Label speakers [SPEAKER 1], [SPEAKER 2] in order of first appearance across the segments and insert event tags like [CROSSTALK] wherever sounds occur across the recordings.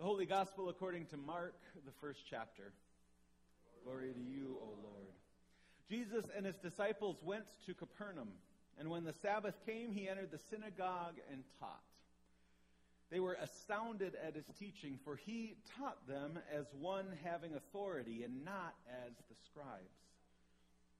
[SPEAKER 1] The Holy Gospel according to Mark, the first chapter. Glory to you, O Lord. Jesus and his disciples went to Capernaum, and when the Sabbath came, he entered the synagogue and taught. They were astounded at his teaching, for he taught them as one having authority and not as the scribes.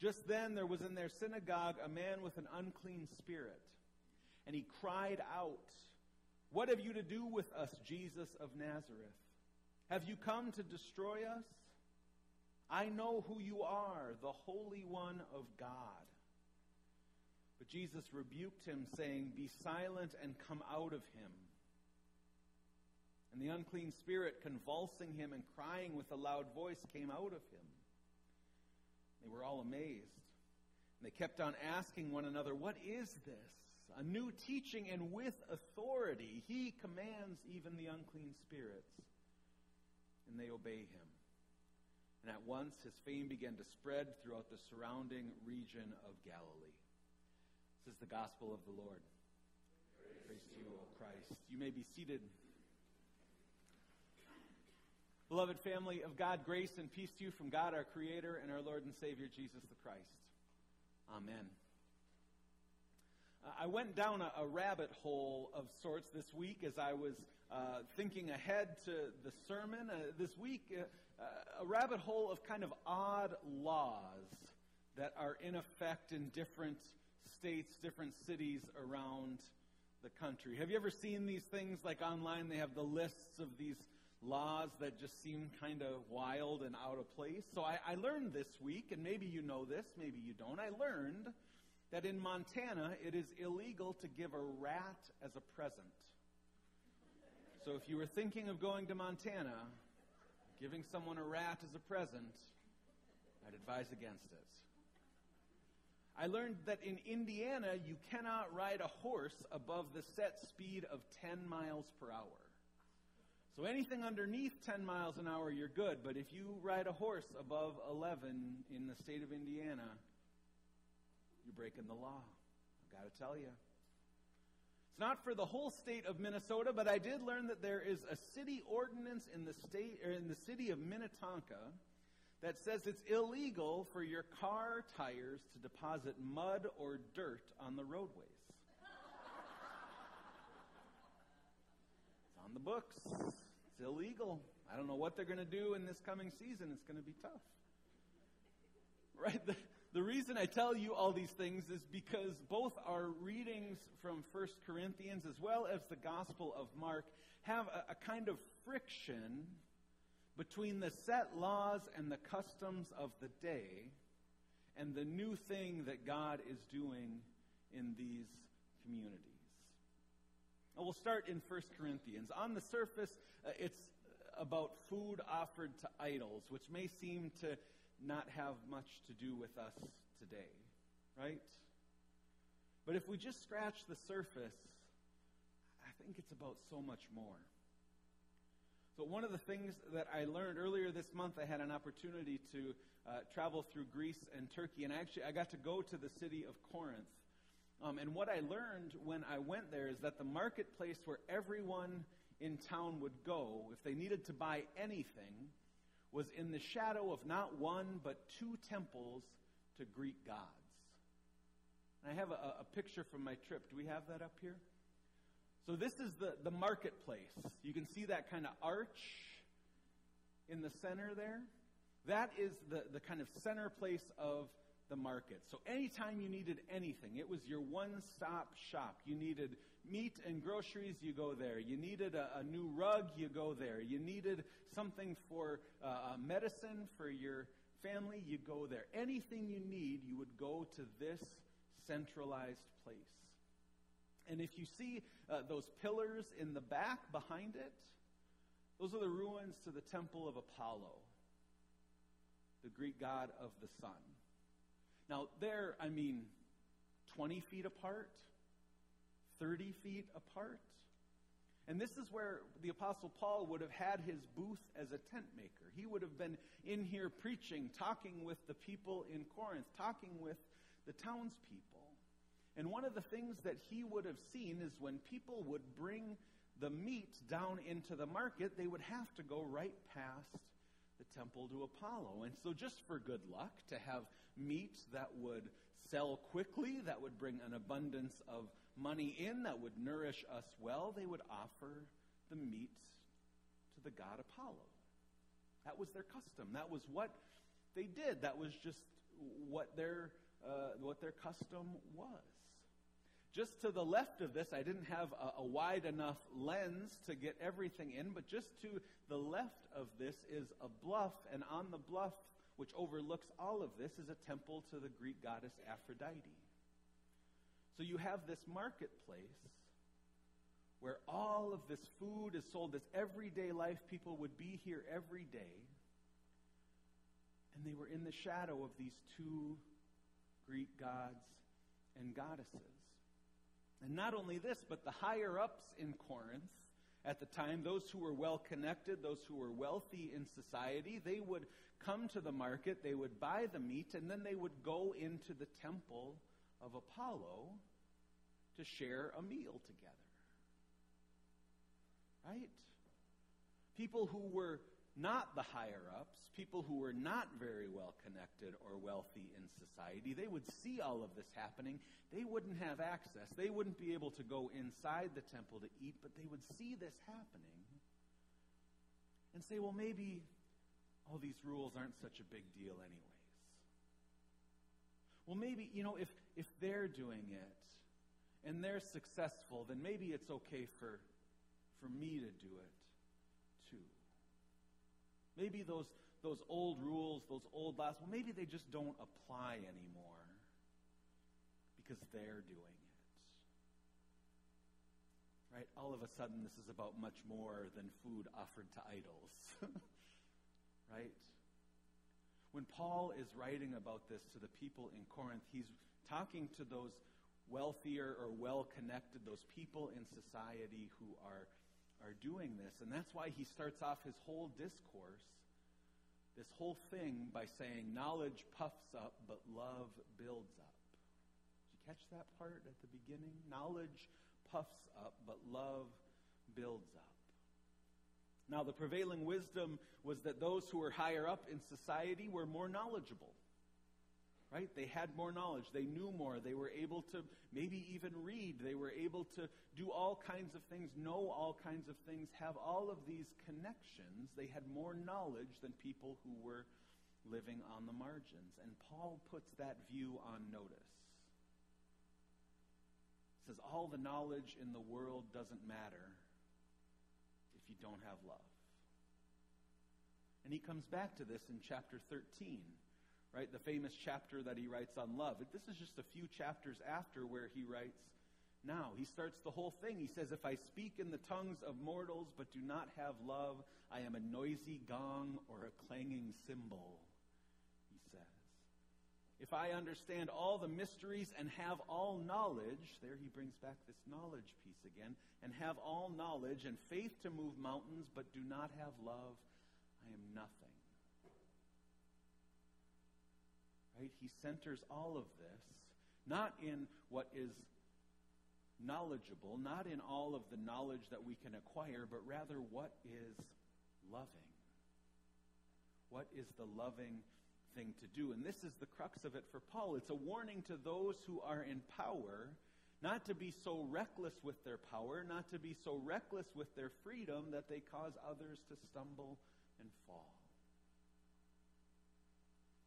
[SPEAKER 1] Just then there was in their synagogue a man with an unclean spirit, and he cried out, What have you to do with us, Jesus of Nazareth? Have you come to destroy us? I know who you are, the Holy One of God. But Jesus rebuked him, saying, Be silent and come out of him. And the unclean spirit, convulsing him and crying with a loud voice, came out of him. They were all amazed. And they kept on asking one another, What is this? A new teaching and with authority. He commands even the unclean spirits, and they obey him. And at once his fame began to spread throughout the surrounding region of Galilee. This is the gospel of the Lord. Praise, Praise to you, O Christ. You may be seated. Beloved family of God, grace and peace to you from God, our Creator, and our Lord and Savior, Jesus the Christ. Amen. Uh, I went down a, a, rabbit hole of sorts this week as I was uh, thinking ahead to the sermon. Uh, this week, uh, uh, a rabbit hole of kind of odd laws that are in effect in different states, different cities around the country. Have you ever seen these things like online? They have the lists of these laws that just seem kind of wild and out of place. So I, I, learned this week, and maybe you know this, maybe you don't. I learned that in Montana it is illegal to give a rat as a present. So if you were thinking of going to Montana, giving someone a rat as a present, I'd advise against it. I learned that in Indiana you cannot ride a horse above the set speed of 10 miles per hour. So anything underneath 10 miles an hour, you're good. But if you ride a horse above 11 in the state of Indiana, you're breaking the law. I've got to tell you. It's not for the whole state of Minnesota, but I did learn that there is a city ordinance in the state or in the city of Minnetonka that says it's illegal for your car tires to deposit mud or dirt on the roadways. it's on the books. It's illegal. I don't know what they're going to do in this coming season. It's going to be tough. Right? The, the reason I tell you all these things is because both our readings from 1 Corinthians as well as the Gospel of Mark have a, a kind of friction between the set laws and the customs of the day and the new thing that God is doing in these communities. We'll start in 1 Corinthians. On the surface, uh, it's about food offered to idols, which may seem to not have much to do with us today, right? But if we just scratch the surface, I think it's about so much more. So, one of the things that I learned earlier this month, I had an opportunity to uh, travel through Greece and Turkey, and actually I got to go to the city of Corinth. Um, and what I learned when I went there is that the marketplace where everyone in town would go, if they needed to buy anything, was in the shadow of not one but two temples to Greek gods. And I have a, a picture from my trip. Do we have that up here? So this is the, the marketplace. You can see that kind of arch in the center there. That is the, the kind of center place of the market. So anytime you needed anything, it was your one stop shop. You needed meat and groceries, you go there. You needed a, a new rug, you go there. You needed something for uh, medicine for your family, you go there. Anything you need, you would go to this centralized place. And if you see uh, those pillars in the back behind it, those are the ruins to the temple of Apollo, the Greek god of the sun. Now, they're, I mean, 20 feet apart, 30 feet apart. And this is where the Apostle Paul would have had his booth as a tent maker. He would have been in here preaching, talking with the people in Corinth, talking with the townspeople. And one of the things that he would have seen is when people would bring the meat down into the market, they would have to go right past the temple to Apollo. And so, just for good luck, to have meat that would sell quickly, that would bring an abundance of money in, that would nourish us well, they would offer the meat to the god Apollo. That was their custom. That was what they did. That was just what their, uh, what their custom was. Just to the left of this, I didn't have a, a, wide enough lens to get everything in, but just to the left of this is a bluff, and on the bluff, which overlooks all of this, is a temple to the Greek goddess Aphrodite. So you have this marketplace where all of this food is sold, this everyday life, people would be here every day. And they were in the shadow of these two Greek gods and goddesses. And not only this, but the higher ups in Corinth at the time, those who were well connected, those who were wealthy in society, they would come to the market, they would buy the meat, and then they would go into the temple of Apollo to share a meal together. Right? People who were not the higher ups, people who were not very well connected or wealthy in society, they would see all of this happening. They wouldn't have access. They wouldn't be able to go inside the temple to eat, but they would see this happening and say, well, maybe all these rules aren't such a big deal, anyways. Well, maybe, you know, if, if they're doing it and they're successful, then maybe it's okay for, for me to do it. Maybe those, those old rules, those old laws, well, maybe they just don't apply anymore because they're doing it. Right? All of a sudden, this is about much more than food offered to idols. [LAUGHS] right? When Paul is writing about this to the people in Corinth, he's talking to those wealthier or well connected, those people in society who are are doing this. And that's why he starts off his whole discourse, this whole thing, by saying, Knowledge puffs up, but love builds up. Did you catch that part at the beginning? Knowledge puffs up, but love builds up. Now, the prevailing wisdom was that those who were higher up in society were more knowledgeable right? They had more knowledge. They knew more. They were able to maybe even read. They were able to do all kinds of things, know all kinds of things, have all of these connections. They had more knowledge than people who were living on the margins. And Paul puts that view on notice. Says, All the knowledge in the world doesn't matter if you don't have love. And he comes back to this in chapter 13 right? The famous chapter that he writes on love. This is just a few chapters after where he writes now. He starts the whole thing. He says, If I speak in the tongues of mortals but do not have love, I am a noisy gong or a clanging cymbal, he says. If I understand all the mysteries and have all knowledge, there he brings back this knowledge piece again, and have all knowledge and faith to move mountains but do not have love, I am nothing. Right? He centers all of this not in what is knowledgeable, not in all of the knowledge that we can acquire, but rather what is loving. What is the loving thing to do? And this is the crux of it for Paul. It's a warning to those who are in power not to be so reckless with their power, not to be so reckless with their freedom that they cause others to stumble and fall.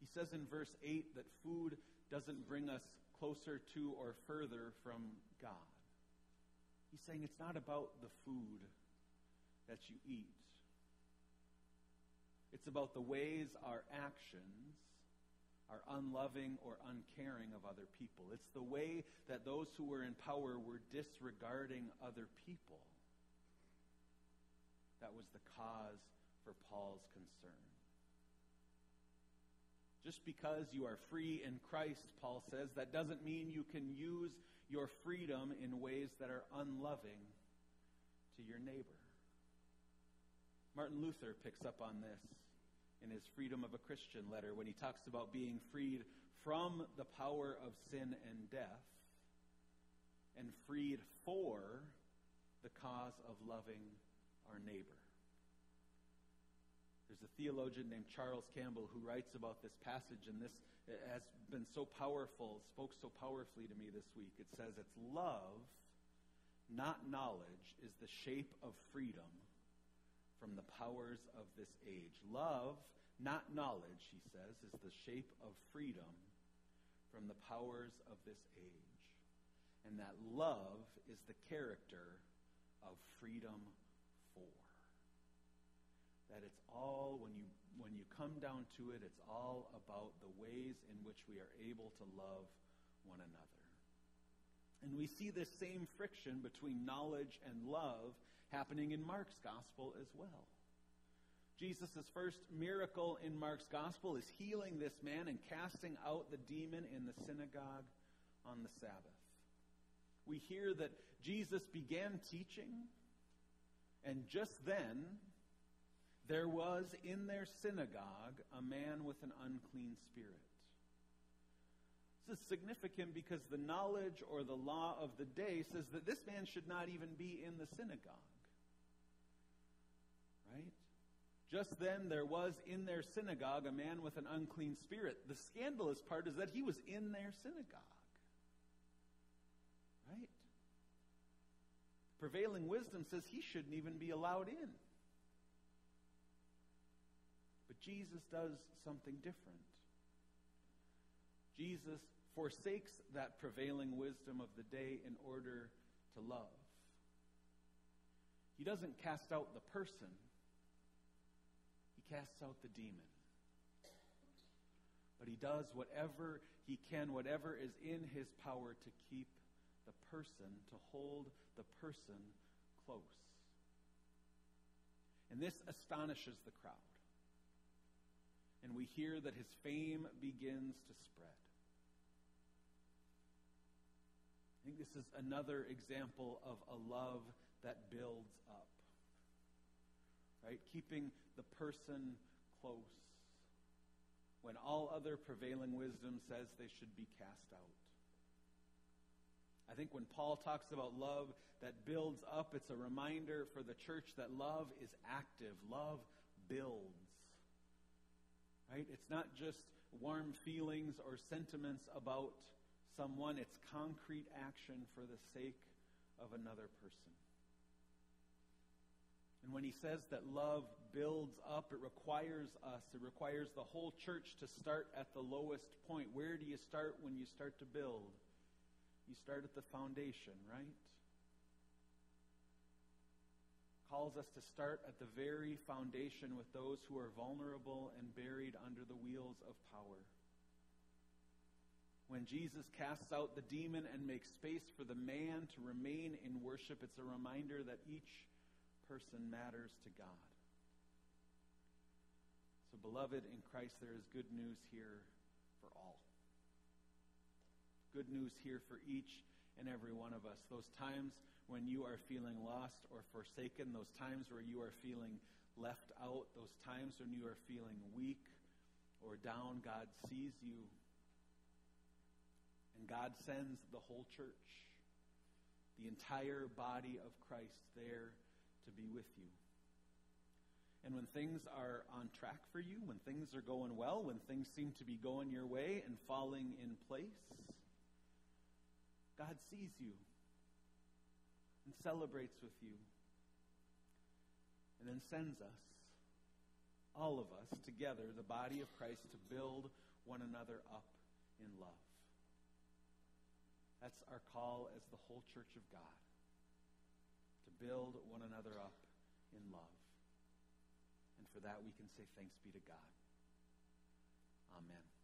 [SPEAKER 1] He says in verse 8 that food doesn't bring us closer to or further from God. He's saying it's not about the food that you eat. It's about the ways our actions are unloving or uncaring of other people. It's the way that those who were in power were disregarding other people. That was the cause for Paul's concern. Just because you are free in Christ, Paul says, that doesn't mean you can use your freedom in ways that are unloving to your neighbor. Martin Luther picks up on this in his Freedom of a Christian letter when he talks about being freed from the power of sin and death and freed for the cause of loving our neighbor. There's a theologian named Charles Campbell who writes about this passage, and this has been so powerful, spoke so powerfully to me this week. It says, It's love, not knowledge, is the shape of freedom from the powers of this age. Love, not knowledge, he says, is the shape of freedom from the powers of this age. And that love is the character of freedom for that it's all when you when you come down to it it's all about the ways in which we are able to love one another and we see this same friction between knowledge and love happening in Mark's gospel as well Jesus' first miracle in Mark's gospel is healing this man and casting out the demon in the synagogue on the Sabbath. We hear that Jesus began teaching, and just then there was in their synagogue a man with an unclean spirit. This is significant because the knowledge or the law of the day says that this man should not even be in the synagogue. Right? Just then there was in their synagogue a man with an unclean spirit. The scandalous part is that he was in their synagogue. Right? Prevailing wisdom says he shouldn't even be allowed in. But Jesus does something different. Jesus forsakes that prevailing wisdom of the day in order to love. He doesn't cast out the person, he casts out the demon. But he does whatever he can, whatever is in his power to keep the person, to hold the person close. And this astonishes the crowd and we hear that his fame begins to spread. I think this is another example of a love that builds up. Right? Keeping the person close when all other prevailing wisdom says they should be cast out. I think when Paul talks about love that builds up, it's a reminder for the church that love is active. Love builds. Right? It's not just warm feelings or sentiments about someone, it's concrete action for the sake of another person. And when he says that love builds up, it requires us, it requires the whole church to start at the lowest point. Where do you start when you start to build? You start at the foundation, right? Calls us to start at the very foundation with those who are vulnerable and buried under the wheels of power. When Jesus casts out the demon and makes space for the man to remain in worship, it's a reminder that each person matters to God. So, beloved in Christ, there is good news here for all. Good news here for each and every one of us. Those times when you are feeling lost or forsaken, those times where you are feeling left out, those times when you are feeling weak or down, God sees you. And God sends the whole church, the entire body of Christ, there to be with you. And when things are on track for you, when things are going well, when things seem to be going your way and falling in place, God sees you and celebrates with you, and then sends us, all of us, together, the body of Christ, to build one another up in love. That's our call as the whole church of God to build one another up in love. And for that, we can say thanks be to God. Amen.